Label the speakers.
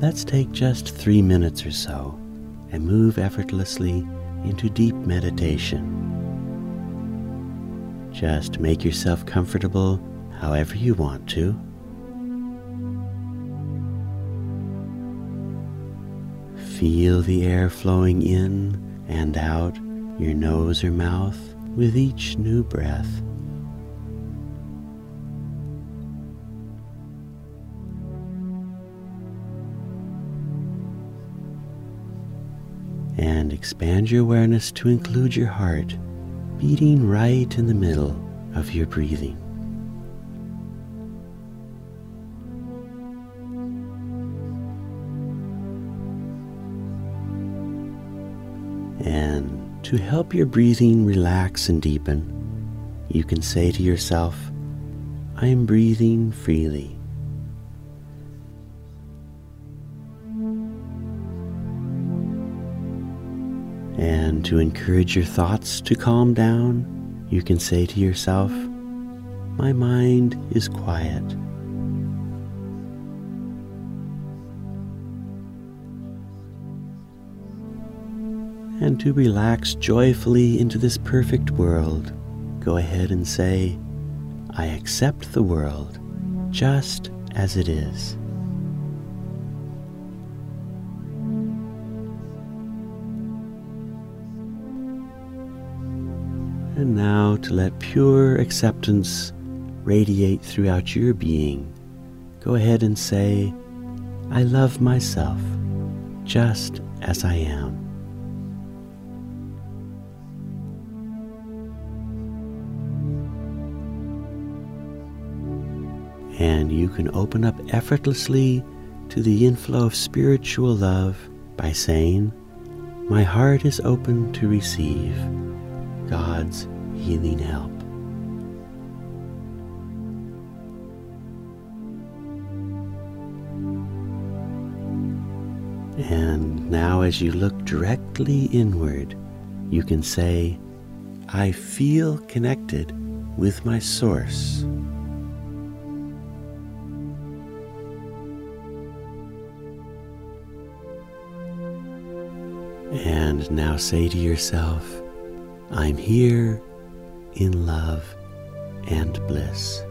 Speaker 1: Let's take just three minutes or so and move effortlessly into deep meditation. Just make yourself comfortable however you want to. Feel the air flowing in and out your nose or mouth with each new breath. And expand your awareness to include your heart beating right in the middle of your breathing. And to help your breathing relax and deepen, you can say to yourself, I am breathing freely. And to encourage your thoughts to calm down, you can say to yourself, My mind is quiet. And to relax joyfully into this perfect world, go ahead and say, I accept the world just as it is. And now to let pure acceptance radiate throughout your being, go ahead and say, I love myself just as I am. And you can open up effortlessly to the inflow of spiritual love by saying, My heart is open to receive God's healing help. And now, as you look directly inward, you can say, I feel connected with my source. And now say to yourself, I'm here in love and bliss.